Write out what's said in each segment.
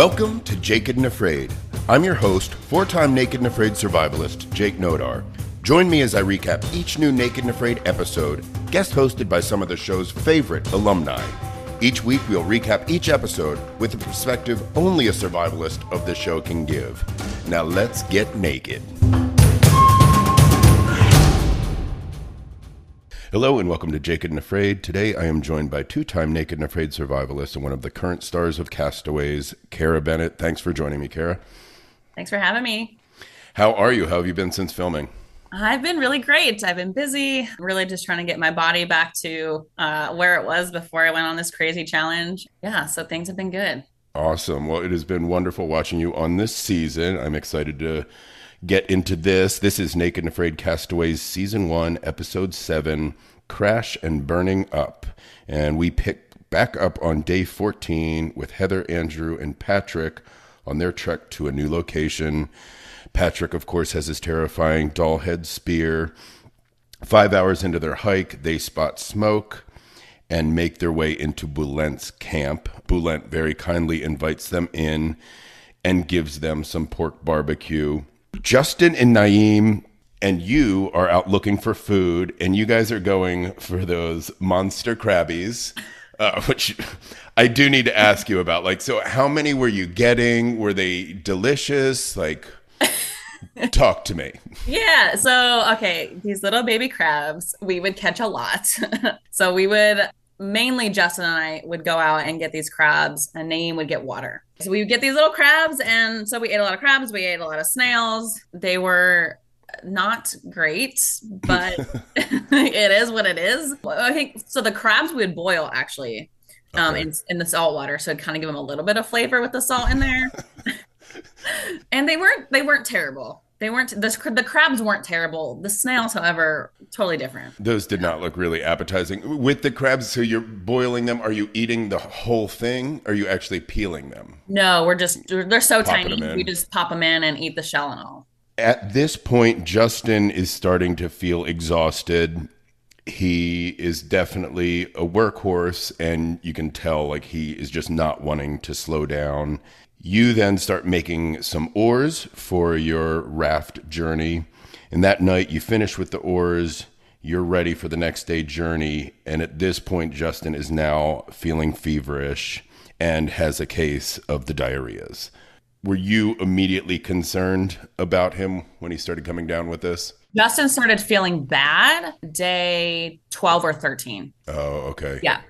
Welcome to Naked and Afraid. I'm your host, four time Naked and Afraid survivalist, Jake Nodar. Join me as I recap each new Naked and Afraid episode, guest hosted by some of the show's favorite alumni. Each week, we'll recap each episode with a perspective only a survivalist of the show can give. Now, let's get naked. Hello and welcome to Naked and Afraid. Today I am joined by two time Naked and Afraid survivalist and one of the current stars of Castaways, Kerra Bennett. Thanks for joining me, Kerra. Thanks for having me. How are you? How have you been since filming? I've been really great. I've been busy, really just trying to get my body back to uh, where it was before I went on this crazy challenge. Yeah, so things have been good. Awesome. Well, it has been wonderful watching you on this season. I'm excited to get into this. This is Naked and Afraid Castaways Season 1, Episode 7 Crash and Burning Up. And we pick back up on day 14 with Heather, Andrew, and Patrick on their trek to a new location. Patrick, of course, has his terrifying doll head spear. Five hours into their hike, they spot smoke and make their way into Bulent's camp. Bulent very kindly invites them in and gives them some pork barbecue. Justin and Naeem and you are out looking for food, and you guys are going for those monster crabbies, uh, which I do need to ask you about. Like, so how many were you getting? Were they delicious? Like, talk to me. Yeah. So, okay, these little baby crabs, we would catch a lot. so, we would mainly Justin and I would go out and get these crabs, and Naeem would get water. So we would get these little crabs, and so we ate a lot of crabs. We ate a lot of snails. They were not great, but it is what it is. I think so. The crabs we would boil actually um, okay. in, in the salt water, so it'd kind of give them a little bit of flavor with the salt in there. and they weren't they weren't terrible. They weren't the, the crabs weren't terrible. The snails, however, totally different. Those did not look really appetizing. With the crabs, so you're boiling them. Are you eating the whole thing? Are you actually peeling them? No, we're just they're so Popping tiny. We just pop them in and eat the shell and all. At this point, Justin is starting to feel exhausted. He is definitely a workhorse, and you can tell like he is just not wanting to slow down. You then start making some oars for your raft journey. And that night, you finish with the oars. You're ready for the next day journey. And at this point, Justin is now feeling feverish and has a case of the diarrheas were you immediately concerned about him when he started coming down with this? Justin started feeling bad day 12 or 13. Oh, okay. Yeah.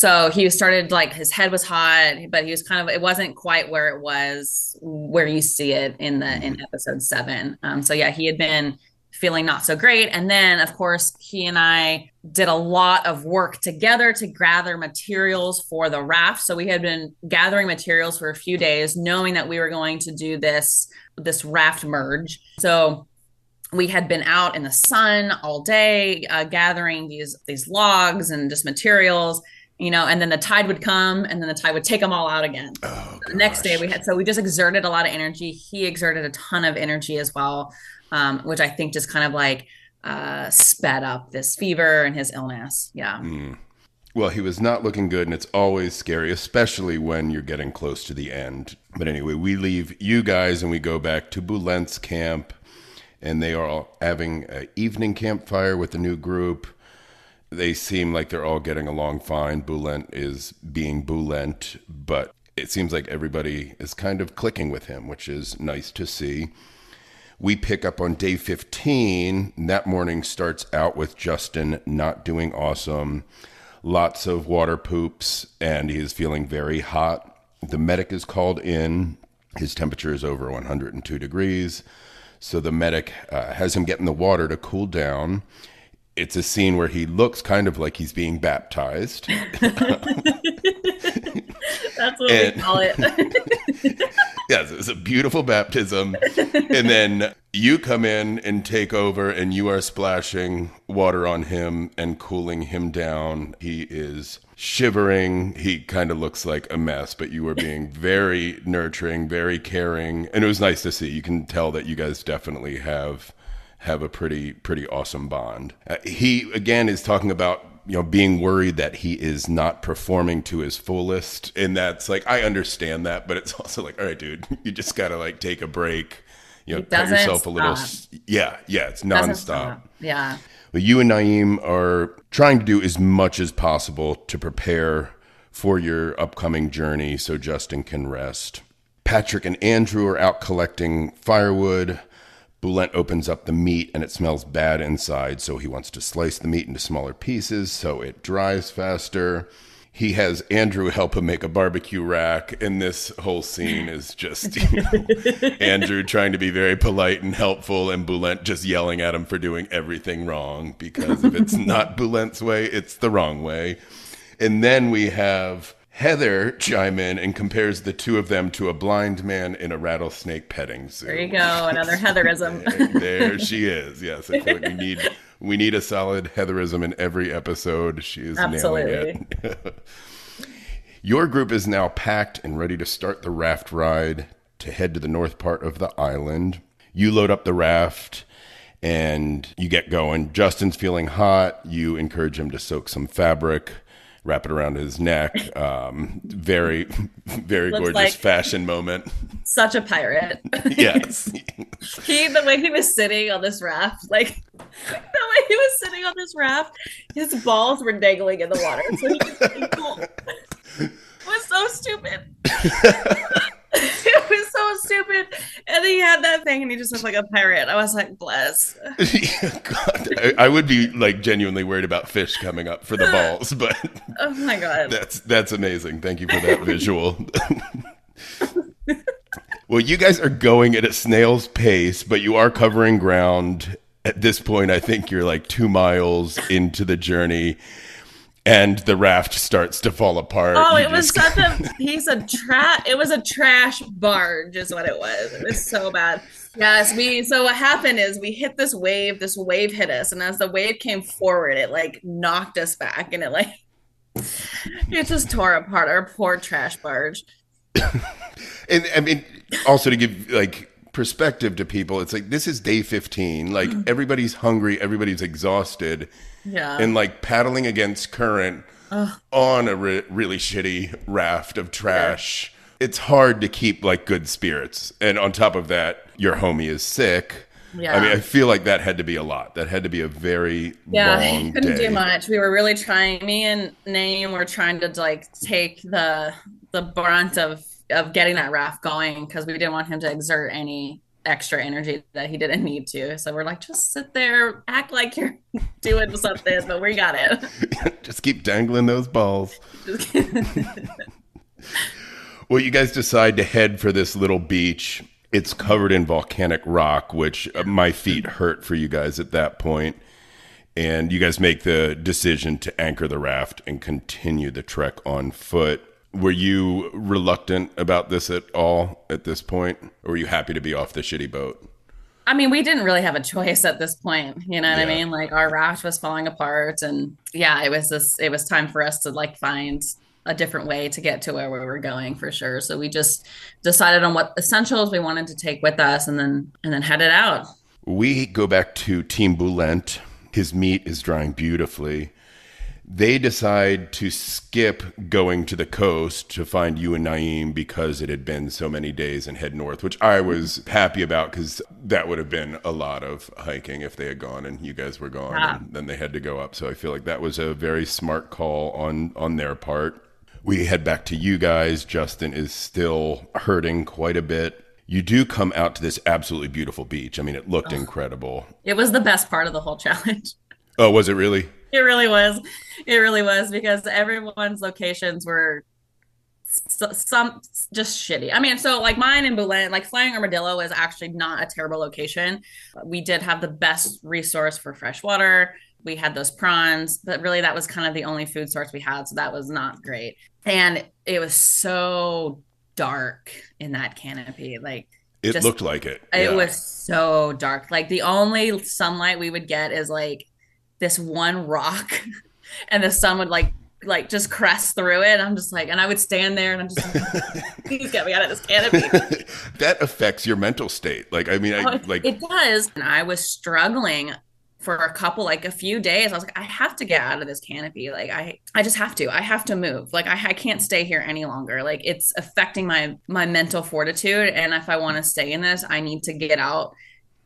So he started like his head was hot, but he was kind of it wasn't quite where it was where you see it in the mm-hmm. in episode seven. Um, so yeah, he had been feeling not so great. And then, of course, he and I did a lot of work together to gather materials for the raft. So we had been gathering materials for a few days, knowing that we were going to do this this raft merge. So we had been out in the sun all day, uh, gathering these these logs and just materials you know, and then the tide would come and then the tide would take them all out again. Oh, the next day we had, so we just exerted a lot of energy. He exerted a ton of energy as well um, which I think just kind of like uh, sped up this fever and his illness. Yeah. Mm. Well, he was not looking good, and it's always scary, especially when you're getting close to the end. But anyway, we leave you guys and we go back to Bulent's camp, and they are all having an evening campfire with the new group. They seem like they're all getting along fine. Bulent is being Bulent, but it seems like everybody is kind of clicking with him, which is nice to see we pick up on day 15. That morning starts out with Justin not doing awesome, lots of water poops, and he is feeling very hot. The medic is called in. His temperature is over 102 degrees. So the medic uh, has him get in the water to cool down. It's a scene where he looks kind of like he's being baptized. That's what and, we call it. yes, it's a beautiful baptism. and then you come in and take over, and you are splashing water on him and cooling him down. He is shivering. He kind of looks like a mess, but you were being very nurturing, very caring, and it was nice to see. You can tell that you guys definitely have have a pretty pretty awesome bond. Uh, he again is talking about you know being worried that he is not performing to his fullest. And that's like i understand that but it's also like all right dude you just gotta like take a break you know cut yourself a little yeah yeah it's nonstop. yeah. But you and naeem are trying to do as much as possible to prepare for your upcoming journey so justin can rest. Patrick and andrew are out collecting firewood Bulent opens up the meat and it smells bad inside, so he wants to slice the meat into smaller pieces so it dries faster. He has Andrew help him make a barbecue rack, and this whole scene is just you know, Andrew trying to be very polite and helpful, and Bulent just yelling at him for doing everything wrong because if it's not Bulent's way, it's the wrong way. And then we have Heather chime in and compares the two of them to a blind man in a rattlesnake petting zoo. There you go, another Heatherism. there she is. Yes, I feel like we need we need a solid Heatherism in every episode. She is Absolutely. nailing it. Your group is now packed and ready to start the raft ride to head to the north part of the island. You load up the raft and you get going. Justin's feeling hot. You encourage him to soak some fabric wrap it around his neck. Um, very, very gorgeous like fashion moment. Such a pirate. yes. he, the way he was sitting on this raft, like the way he was sitting on this raft, his balls were dangling in the water. So he it was so stupid. It was so stupid. And he had that thing and he just looked like a pirate. I was like, bless. God, I, I, would be like genuinely worried about fish coming up for the balls, but oh my god. That's that's amazing. Thank you for that visual. well, you guys are going at a snail's pace, but you are covering ground. At this point, I think you're like two miles into the journey and the raft starts to fall apart. Oh, you it was such a piece of trash. It was a trash barge, is what it was. It was so bad. Yes, we. So what happened is we hit this wave. This wave hit us, and as the wave came forward, it like knocked us back, and it like it just tore apart our poor trash barge. and I mean, also to give like perspective to people, it's like this is day fifteen. Like mm. everybody's hungry, everybody's exhausted yeah. And like paddling against current Ugh. on a re- really shitty raft of trash. Yeah. It's hard to keep like good spirits. And on top of that, your homie is sick. Yeah. I mean, I feel like that had to be a lot. That had to be a very yeah, long couldn't day. do much. We were really trying. Me and Naeem were trying to like take the the brunt of of getting that raft going because we didn't want him to exert any extra energy that he didn't need to. So we're like, just sit there, act like you're doing something, but we got it. just keep dangling those balls. well, you guys decide to head for this little beach. It's covered in volcanic rock, which uh, my feet hurt for you guys at that point. And you guys make the decision to anchor the raft and continue the trek on foot were you reluctant about this at all at this point? Or were you happy to be off the shitty boat? I mean we didn't really have a choice at this point. You know what yeah. i mean? Like our raft was falling apart and yeah it was this it was time for us to like find a different way to get to where we were going for sure. So we just decided on what essentials we wanted to take with us and then and then headed out. We go back to team bulent his meat is drying beautifully they decide to skip going to the coast to find you and Naeem because it had been so many days and head north, which I was happy about because that would have been a lot of hiking if they had gone and you guys were gone yeah. and then they had to go up. So I feel like that was a very smart call on on their part. We head back to you guys. Justin is still hurting quite a bit. You do come out to this absolutely beautiful beach. I mean, it looked oh. incredible. It was the best part of the whole challenge. Oh, was it really? It really was. It really was because everyone's locations were some just shitty. I mean, so like mine in Bulent, like Flying Armadillo is actually not a terrible location. We did have the best resource for fresh water. We had those prawns, but really that was kind of the only food source we had. So that was not great. And it was so dark in that canopy. Like, it just, looked like it. It yeah. was so dark. Like the only sunlight we would get is like this one rock and the sun would like like just crest through it. I'm just like, and I would stand there and I'm just like, please get me out of this canopy. that affects your mental state. Like, I mean, I, oh, like it does. And I was struggling for a couple like a few days i was like i have to get out of this canopy like i i just have to i have to move like i, I can't stay here any longer like it's affecting my my mental fortitude and if i want to stay in this i need to get out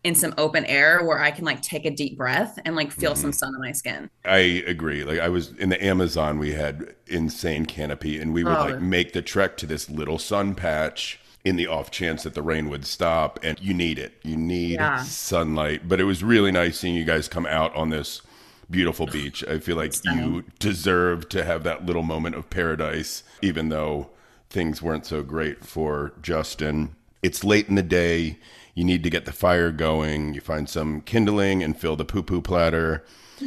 in some open air where I can like take a deep breath and like feel mm-hmm. some sun on my skin. I agree. Like I was in the Amazon, we had insane canopy and we would oh. like make the trek to this little sun patch in the off chance that the rain would stop and you need it. You need yeah. sunlight. But it was really nice seeing you guys come out on this beautiful beach. I feel like you deserve to have that little moment of paradise even though things weren't so great for Justin. It's late in the day you need to get the fire going. You find some kindling and fill the poo poo platter.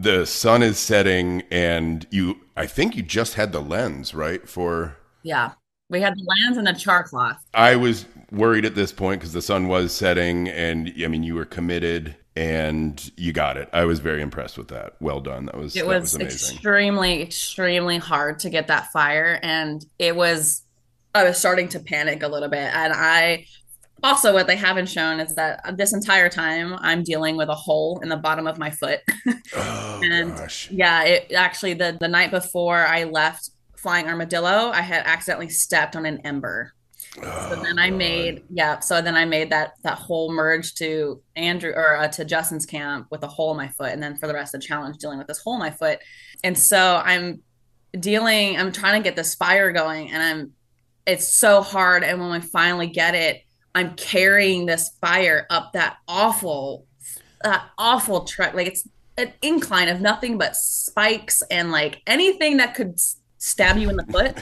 The sun is setting, and you, I think you just had the lens, right? For. Yeah. We had the lens and the char cloth. I was worried at this point because the sun was setting, and I mean, you were committed and you got it. I was very impressed with that. Well done. That was it was, was extremely extremely hard to get that fire and it was I was starting to panic a little bit. And I also what they haven't shown is that this entire time i'm dealing with a hole in the bottom of my foot. Oh, and gosh. yeah it actually the the night before i left flying armadillo i had accidentally stepped on an ember. Oh, so then i God. made yeah so then i made that that whole merge to andrew or uh, to justin's camp with a hole in my foot. And then for the rest of the challenge dealing with this hole in my foot. And so i'm dealing i'm trying to get this fire going and i'm it's so hard and when we finally get it I'm carrying this fire up that awful, that awful trek. Like it's an incline of nothing but spikes and like anything that could stab you in the foot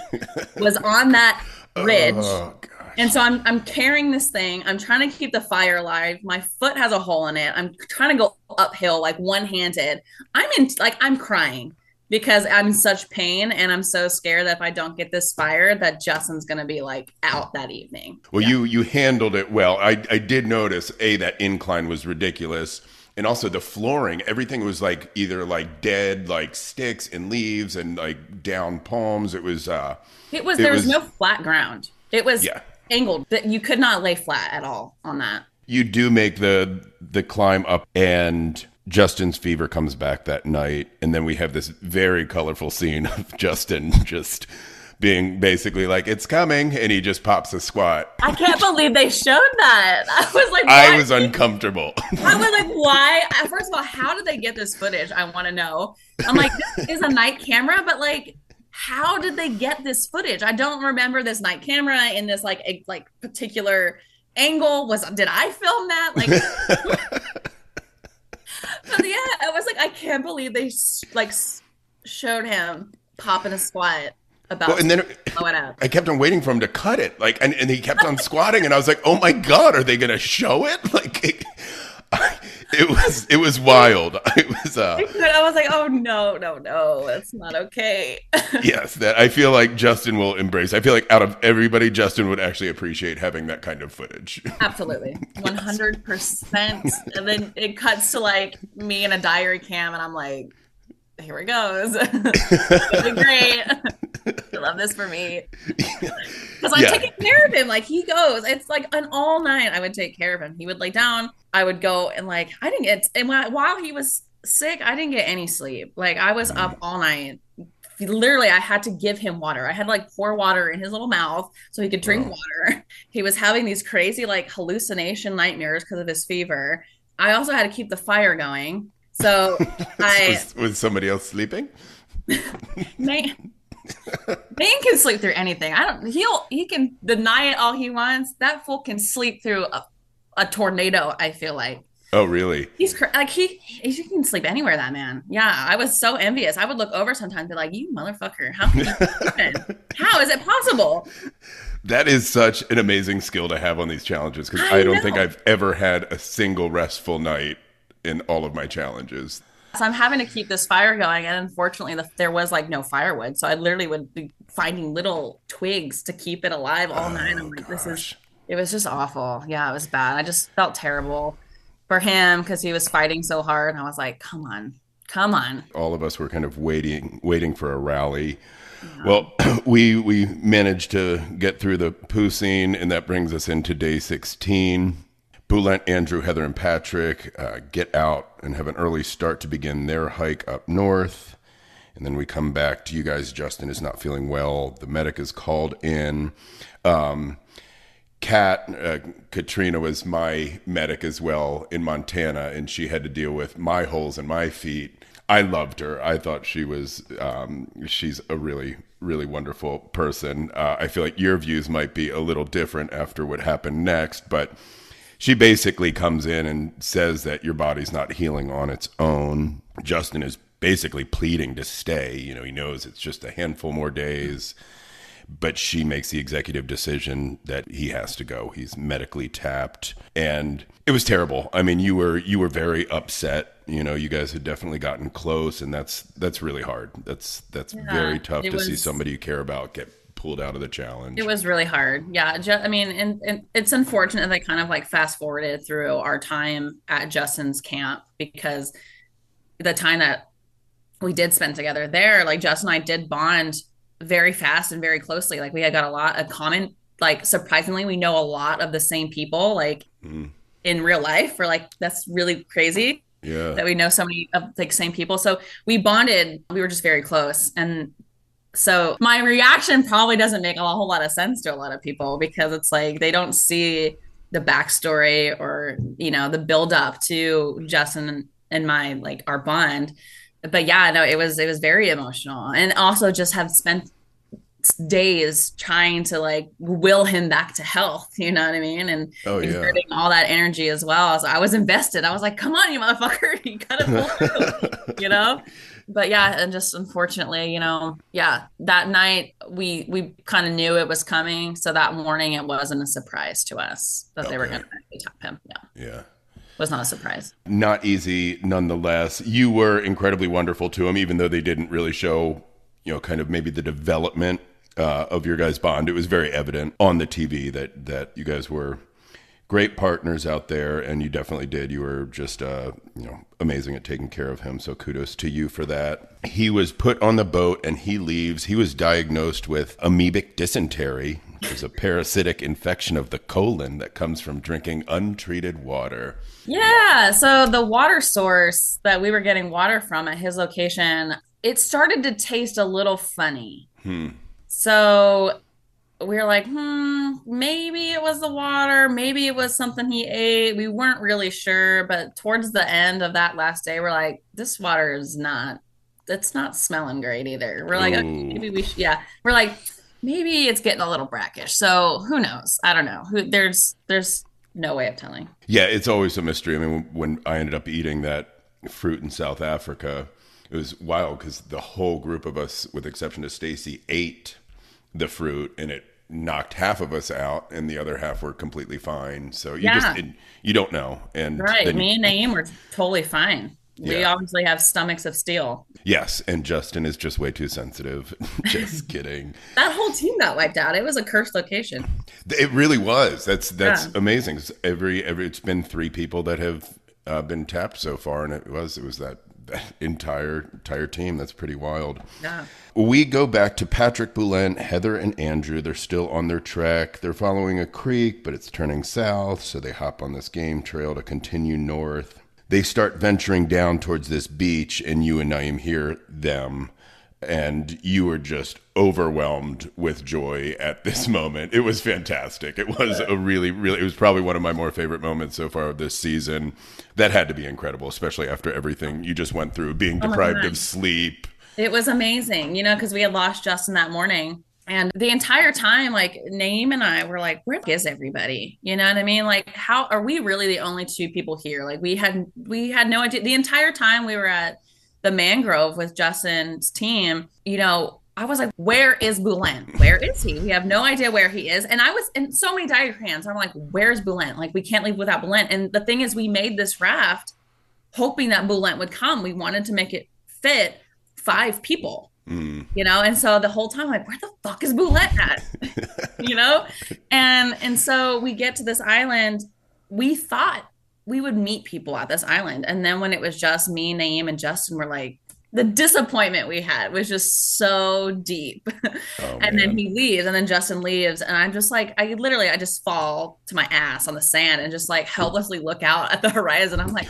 was on that ridge. Oh, and so I'm I'm carrying this thing. I'm trying to keep the fire alive. My foot has a hole in it. I'm trying to go uphill like one-handed. I'm in like I'm crying because I'm such pain and I'm so scared that if I don't get this fired, that Justin's gonna be like out that evening. Well, yeah. you you handled it well. I I did notice a that incline was ridiculous. And also the flooring, everything was like either like dead, like sticks and leaves and like down palms. It was uh it was it there was, was no flat ground. It was yeah. angled. That you could not lay flat at all on that. You do make the the climb up and Justin's fever comes back that night, and then we have this very colorful scene of Justin just being basically like, "It's coming," and he just pops a squat. I can't believe they showed that. I was like, I was uncomfortable. I was like, why? First of all, how did they get this footage? I want to know. I'm like, this is a night camera, but like, how did they get this footage? I don't remember this night camera in this like a, like particular angle. Was did I film that? Like. But yeah, I was like, I can't believe they like showed him popping a squat about well, and then I kept on waiting for him to cut it, like, and, and he kept on squatting, and I was like, oh my god, are they gonna show it? Like, it, was it was wild. It was. Uh, I was like, oh no, no, no, that's not okay. yes, that I feel like Justin will embrace. I feel like out of everybody, Justin would actually appreciate having that kind of footage. Absolutely, one hundred percent. And then it cuts to like me in a diary cam, and I'm like, here it goes. great. I love this for me. Because I'm yeah. taking care of him. Like he goes, it's like an all night. I would take care of him. He would lay down. I would go and like I didn't get. And while he was sick, I didn't get any sleep. Like I was up all night. Literally, I had to give him water. I had to, like pour water in his little mouth so he could drink oh. water. He was having these crazy like hallucination nightmares because of his fever. I also had to keep the fire going so I was, was, somebody else sleeping. Man, man can sleep through anything. I don't. He'll he can deny it all he wants. That fool can sleep through a, a tornado. I feel like. Oh really? He's like he he can sleep anywhere. That man. Yeah, I was so envious. I would look over sometimes and be like, "You motherfucker! How you How is it possible?" That is such an amazing skill to have on these challenges because I, I, don't know. think I've ever had a single restful night in all of my challenges. So I'm having to keep this fire going, and unfortunately, the, there was like no firewood, so I literally would be finding little twigs to keep it alive all oh, night. I'm oh, like, gosh. this is. It was just awful. Yeah, it was bad. I just felt terrible for him because he was fighting so hard, and I was like, come on, come on. All of us were kind of waiting, waiting for a rally. Yeah. Well, we we managed to get through the poo scene, and that brings us into day 16 Bulent, Andrew, Heather, and Patrick uh, get out and have an early start to begin their hike up north. And then we come back to you guys. Justin is not feeling well. The medic is called in. Um, Kat, uh, Katrina was my medic as well in Montana, and she had to deal with my holes in my feet. I loved her. I thought she was, um, she's a really, really wonderful person. Uh, I feel like your views might be a little different after what happened next, but she basically comes in and says that your body's not healing on its own. Justin is basically pleading to stay. You know, he knows it's just a handful more days but she makes the executive decision that he has to go. He's medically tapped and it was terrible. I mean, you were you were very upset. You know, you guys had definitely gotten close and that's that's really hard. That's that's yeah, very tough to was, see somebody you care about get pulled out of the challenge. It was really hard. Yeah, I mean, and, and it's unfortunate they kind of like fast forwarded through our time at Justin's camp because the time that we did spend together there, like Justin and I did bond very fast and very closely. Like we had got a lot of common, like surprisingly, we know a lot of the same people, like mm. in real life. We're like, that's really crazy. Yeah. That we know so many of like same people. So we bonded, we were just very close. And so my reaction probably doesn't make a whole lot of sense to a lot of people because it's like they don't see the backstory or, you know, the build up to Justin and my like our bond but yeah, no, it was it was very emotional, and also just have spent days trying to like will him back to health. You know what I mean? And oh, yeah. all that energy as well. So I was invested. I was like, "Come on, you motherfucker! You gotta pull you know? But yeah, and just unfortunately, you know, yeah, that night we we kind of knew it was coming. So that morning, it wasn't a surprise to us that okay. they were going to tap him. Yeah. Yeah was not a surprise. Not easy, nonetheless. You were incredibly wonderful to him, even though they didn't really show, you know, kind of maybe the development uh, of your guys' bond. It was very evident on the TV that that you guys were great partners out there, and you definitely did. You were just, uh, you know, amazing at taking care of him. So kudos to you for that. He was put on the boat, and he leaves. He was diagnosed with amoebic dysentery, which is a parasitic infection of the colon that comes from drinking untreated water. Yeah. So the water source that we were getting water from at his location, it started to taste a little funny. Hmm. So we were like, hmm, maybe it was the water, maybe it was something he ate. We weren't really sure, but towards the end of that last day, we're like, this water is not, it's not smelling great either. We're like, okay, maybe we should, yeah. We're like, maybe it's getting a little brackish. So who knows? I don't know. Who there's there's no way of telling. Yeah, it's always a mystery. I mean, when I ended up eating that fruit in South Africa, it was wild because the whole group of us, with exception to Stacy, ate the fruit and it knocked half of us out and the other half were completely fine. So you yeah. just it, you don't know. And right, me and Naeem were totally fine. We yeah. obviously have stomachs of steel. Yes, and Justin is just way too sensitive. just kidding. that whole team got wiped out. It was a cursed location. It really was. That's that's yeah. amazing. Every every it's been three people that have uh, been tapped so far, and it was it was that entire entire team. That's pretty wild. Yeah. We go back to Patrick Bulent, Heather, and Andrew. They're still on their trek. They're following a creek, but it's turning south, so they hop on this game trail to continue north they start venturing down towards this beach, and you and Naeem hear them, and you were just overwhelmed with joy at this moment. It was fantastic. It was a really, really, it was probably one of my more favorite moments so far of this season. That had to be incredible, especially after everything you just went through, being oh deprived oh of sleep. It was amazing, you know, because we had lost Justin that morning and the entire time, like Naeem and I were like, where is everybody? You know what I mean? Like, how are we really the only two people here? Like we had we had no idea the entire time we were at the mangrove with Justin's team, you know, I was like, where is Bulent? Where is he? We have no idea where he is. And I was in so many diagrams. I'm like, where's Bulent? Like, we can't leave without Bulent. And the thing is, we made this raft hoping that Bulent would come. We wanted to make it fit five people. Mm. You know, and so the whole time, like, where the fuck is Bulent at? you know, and and so we get to this island. We thought we would meet people at this island, and then when it was just me, Naeem, and Justin, we're like, the disappointment we had was just so deep. Oh, and man. then he leaves, and then Justin leaves, and I'm just like, I literally, I just fall to my ass on the sand and just like helplessly look out at the horizon. I'm like,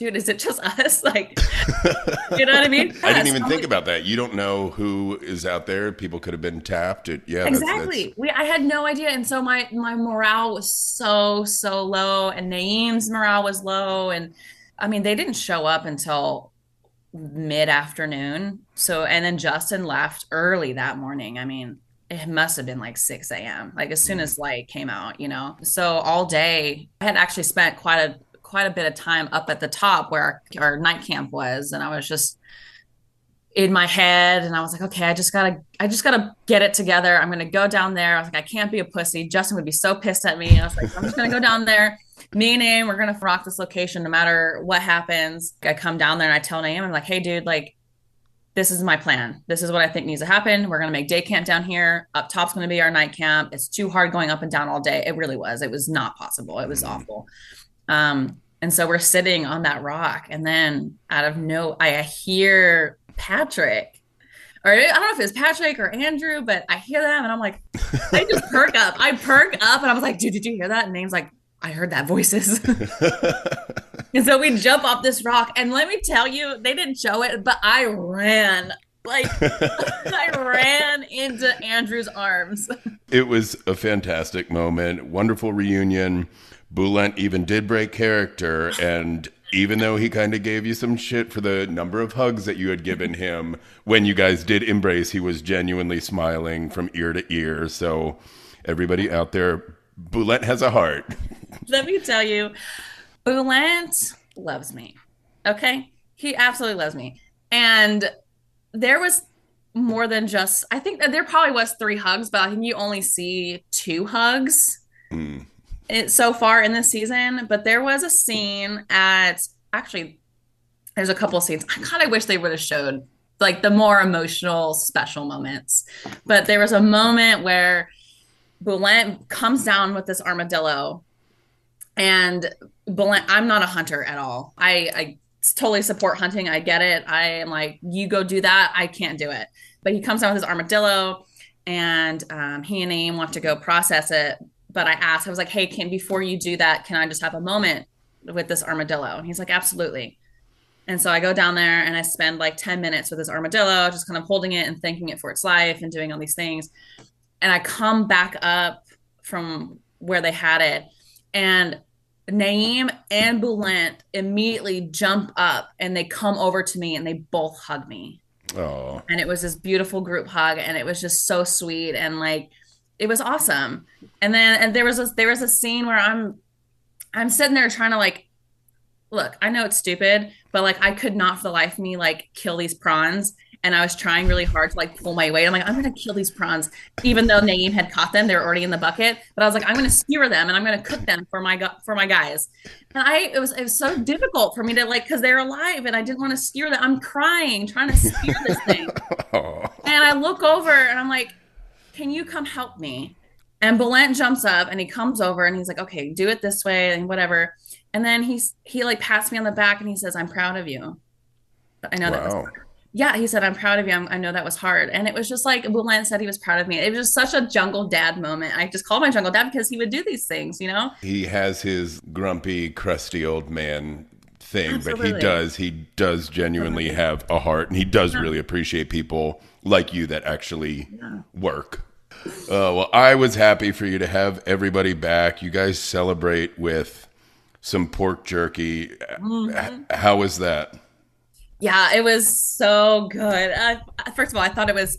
dude, is it just us? Like, you know what I mean? I didn't even think about that. You don't know who is out there. People could have been tapped. It, yeah, exactly. That's, that's... We, I had no idea, and so my my morale was so so low, and Naeem's morale was low, and I mean, they didn't show up until mid afternoon. So, and then Justin left early that morning. I mean, it must have been like 6 a.m. Like as soon mm. as light came out, you know. So all day, I had actually spent quite a quite a bit of time up at the top where our, our night camp was, and I was just in my head and I was like, okay, I just gotta, I just gotta get it together. I'm gonna go down there. I was like, I can't be a pussy. Justin would be so pissed at me. I was like, I'm just gonna go down there. Me and Naeem, we're gonna rock this location no matter what happens. I come down there and I tell Naeem, I'm like, hey, dude, like, this is my plan. This is what I think needs to happen. We're gonna make day camp down here. Up top's gonna be our night camp. It's too hard going up and down all day. It really was. It was not possible. It was mm. awful. Um, and so we're sitting on that rock, and then out of no, I hear Patrick, or I don't know if it's Patrick or Andrew, but I hear them, and I'm like, I just perk up. I perk up, and I was like, dude, did you hear that? And Naeem's like, I heard that voices. and so we jump off this rock, and let me tell you, they didn't show it, but I ran like I ran into Andrew's arms. It was a fantastic moment, wonderful reunion. Bulent even did break character, and even though he kind of gave you some shit for the number of hugs that you had given him when you guys did embrace, he was genuinely smiling from ear to ear. So, everybody out there, Bulent has a heart. Let me tell you, Bulent loves me. Okay, he absolutely loves me, and there was more than just. I think that there probably was three hugs, but I think you only see two hugs. Mm it, so far in this season, but there was a scene at actually there's a couple scenes. I kind of wish they would have showed like the more emotional special moments. But there was a moment where Bulent comes down with this armadillo and Bulent, I'm not a hunter at all. I, I totally support hunting. I get it. I am like, you go do that. I can't do it. But he comes down with his armadillo and um, he and Naeem want to go process it but I asked, I was like, hey, can before you do that, can I just have a moment with this armadillo? And he's like, absolutely. And so I go down there and I spend like 10 minutes with this armadillo, just kind of holding it and thanking it for its life and doing all these things. And I come back up from where they had it. And Naeem and Bulent immediately jump up and they come over to me and they both hug me. Oh. And it was this beautiful group hug and it was just so sweet. And like, it was awesome. And then and there was a there was a scene where I'm I'm sitting there trying to like look, I know it's stupid, but like I could not for the life of me like kill these prawns. And I was trying really hard to like pull my weight. I'm like, I'm gonna kill these prawns, even though Naeem had caught them. They were already in the bucket. But I was like, I'm gonna skewer them and I'm gonna cook them for my for my guys. And I it was it was so difficult for me to like because they're alive and I didn't want to skewer them. I'm crying trying to skewer this thing. Oh. and I look over and I'm like, can you come help me? And Bulent jumps up and he comes over and he's like, okay, do it this way and whatever. And then he's he like pats me on the back and he says, I'm proud of you. I know wow. that was hard. Yeah, he said, I'm proud of you. I'm, i know that was hard. And it was just like Bulent said he was proud of me. It was just such a jungle dad moment. I just called my jungle dad because he would do these things, you know? He has his grumpy, crusty old man thing, Absolutely. but he does, he does genuinely have a heart and he does yeah. really appreciate people like you that actually yeah. work. Uh, well, I was happy for you to have everybody back. You guys celebrate with some pork jerky. Mm-hmm. How was that? Yeah, it was so good. Uh, first of all, I thought it was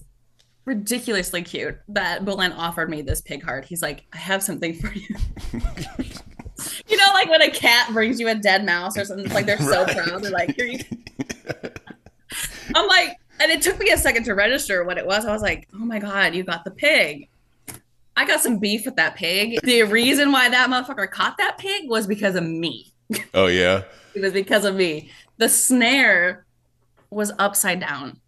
ridiculously cute that Bulent offered me this pig heart. He's like, I have something for you. you know, like when a cat brings you a dead mouse or something, it's like they're so right. proud. They're like, here you I'm like, and it took me a second to register what it was. I was like, oh my God, you got the pig. I got some beef with that pig. The reason why that motherfucker caught that pig was because of me. Oh, yeah. it was because of me. The snare was upside down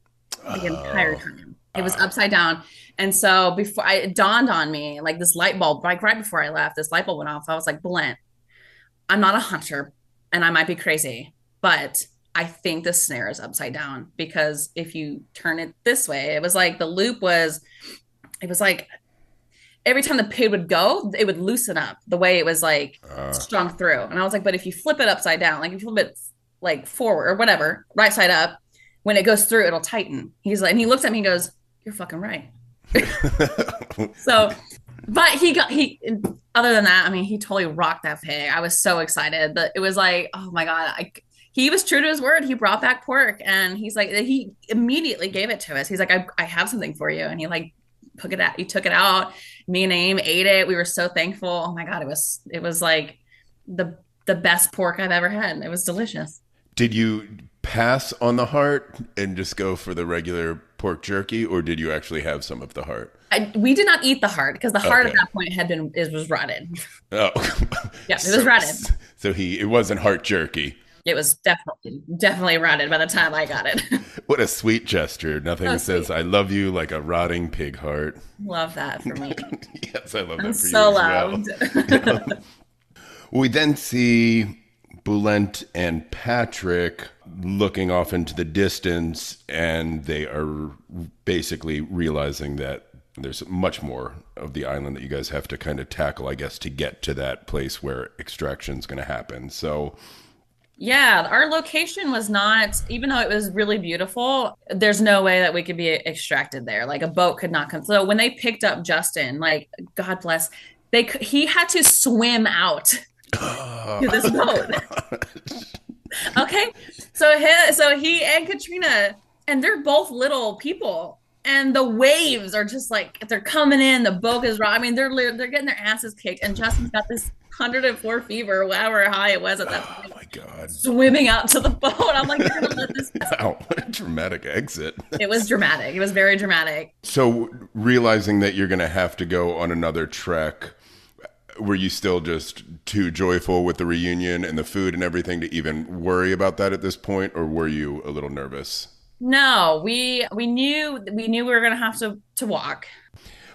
the oh. entire time. It was upside down. And so before I, it dawned on me, like this light bulb, like right before I left, this light bulb went off. I was like, Bulent, I'm not a hunter and I might be crazy, but I think the snare is upside down because if you turn it this way, it was like the loop was, it was like every time the pig would go, it would loosen up the way it was like uh. strung through. And I was like, but if you flip it upside down, like if you flip it like forward or whatever, right side up, when it goes through, it'll tighten. He's like, and he looks at me and goes, You're fucking right. so, but he got, he, other than that, I mean, he totally rocked that pig. I was so excited that it was like, oh my God, I, he was true to his word. He brought back pork and he's like, he immediately gave it to us. He's like, I, I have something for you. And he like took it out, he took it out. Me and Naeem ate it. We were so thankful. Oh my God. It was, it was like the, the best pork I've ever had. It was delicious. Did you pass on the heart and just go for the regular pork jerky, or did you actually have some of the heart? I, we did not eat the heart because the heart okay. at that point had been it was rotted. Oh, yeah, it so, was rotted. So he it wasn't heart jerky. It was definitely definitely rotted by the time I got it. what a sweet gesture! Nothing so says sweet. "I love you" like a rotting pig heart. Love that for me. yes, I love I'm that for so you as loved. well. we then see Bulent and Patrick looking off into the distance, and they are basically realizing that there's much more of the island that you guys have to kind of tackle, I guess, to get to that place where extraction is going to happen. So, yeah, our location was not, even though it was really beautiful, there's no way that we could be extracted there. Like a boat could not come. So when they picked up Justin, like God bless, they he had to swim out to this boat. Oh okay, so he, so he and Katrina, and they're both little people, and the waves are just like they're coming in. The boat is right I mean, they're they're getting their asses kicked, and Justin's got this 104 fever, however high it was at that oh point. Oh my god! Swimming out to the boat. I'm like, you're gonna let this. Wow, what a dramatic exit. It was dramatic. It was very dramatic. So realizing that you're gonna have to go on another trek were you still just too joyful with the reunion and the food and everything to even worry about that at this point or were you a little nervous? No we we knew we knew we were going to have to to walk.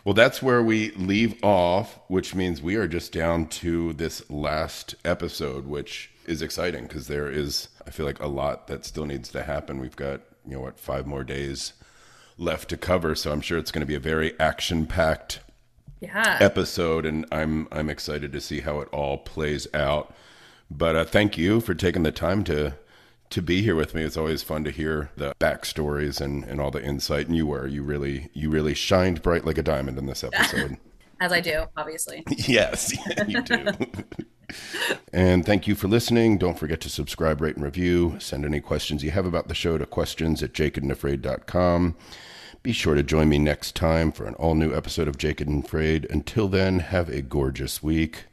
Well that's where we leave off which means we are just down to this last episode which is exciting because there is i feel like a lot that still needs to happen. We've got you know what five more days left to cover so i'm sure it's going to be a very action packed yeah. episode, and I'm I'm excited to see how it all plays out. But uh, thank you for taking the time to to be here with me. It's always fun to hear the backstories and, and all the insight. And you were you really you really shined bright like a diamond in this episode. As I do, obviously. yes, you do. and thank you for listening. Don't forget to subscribe, rate, and review. Send any questions you have about the show to questions at jakedandafraid.com. Be sure to join me next time for an all new episode of Jacob and Afraid. Until then, have a gorgeous week.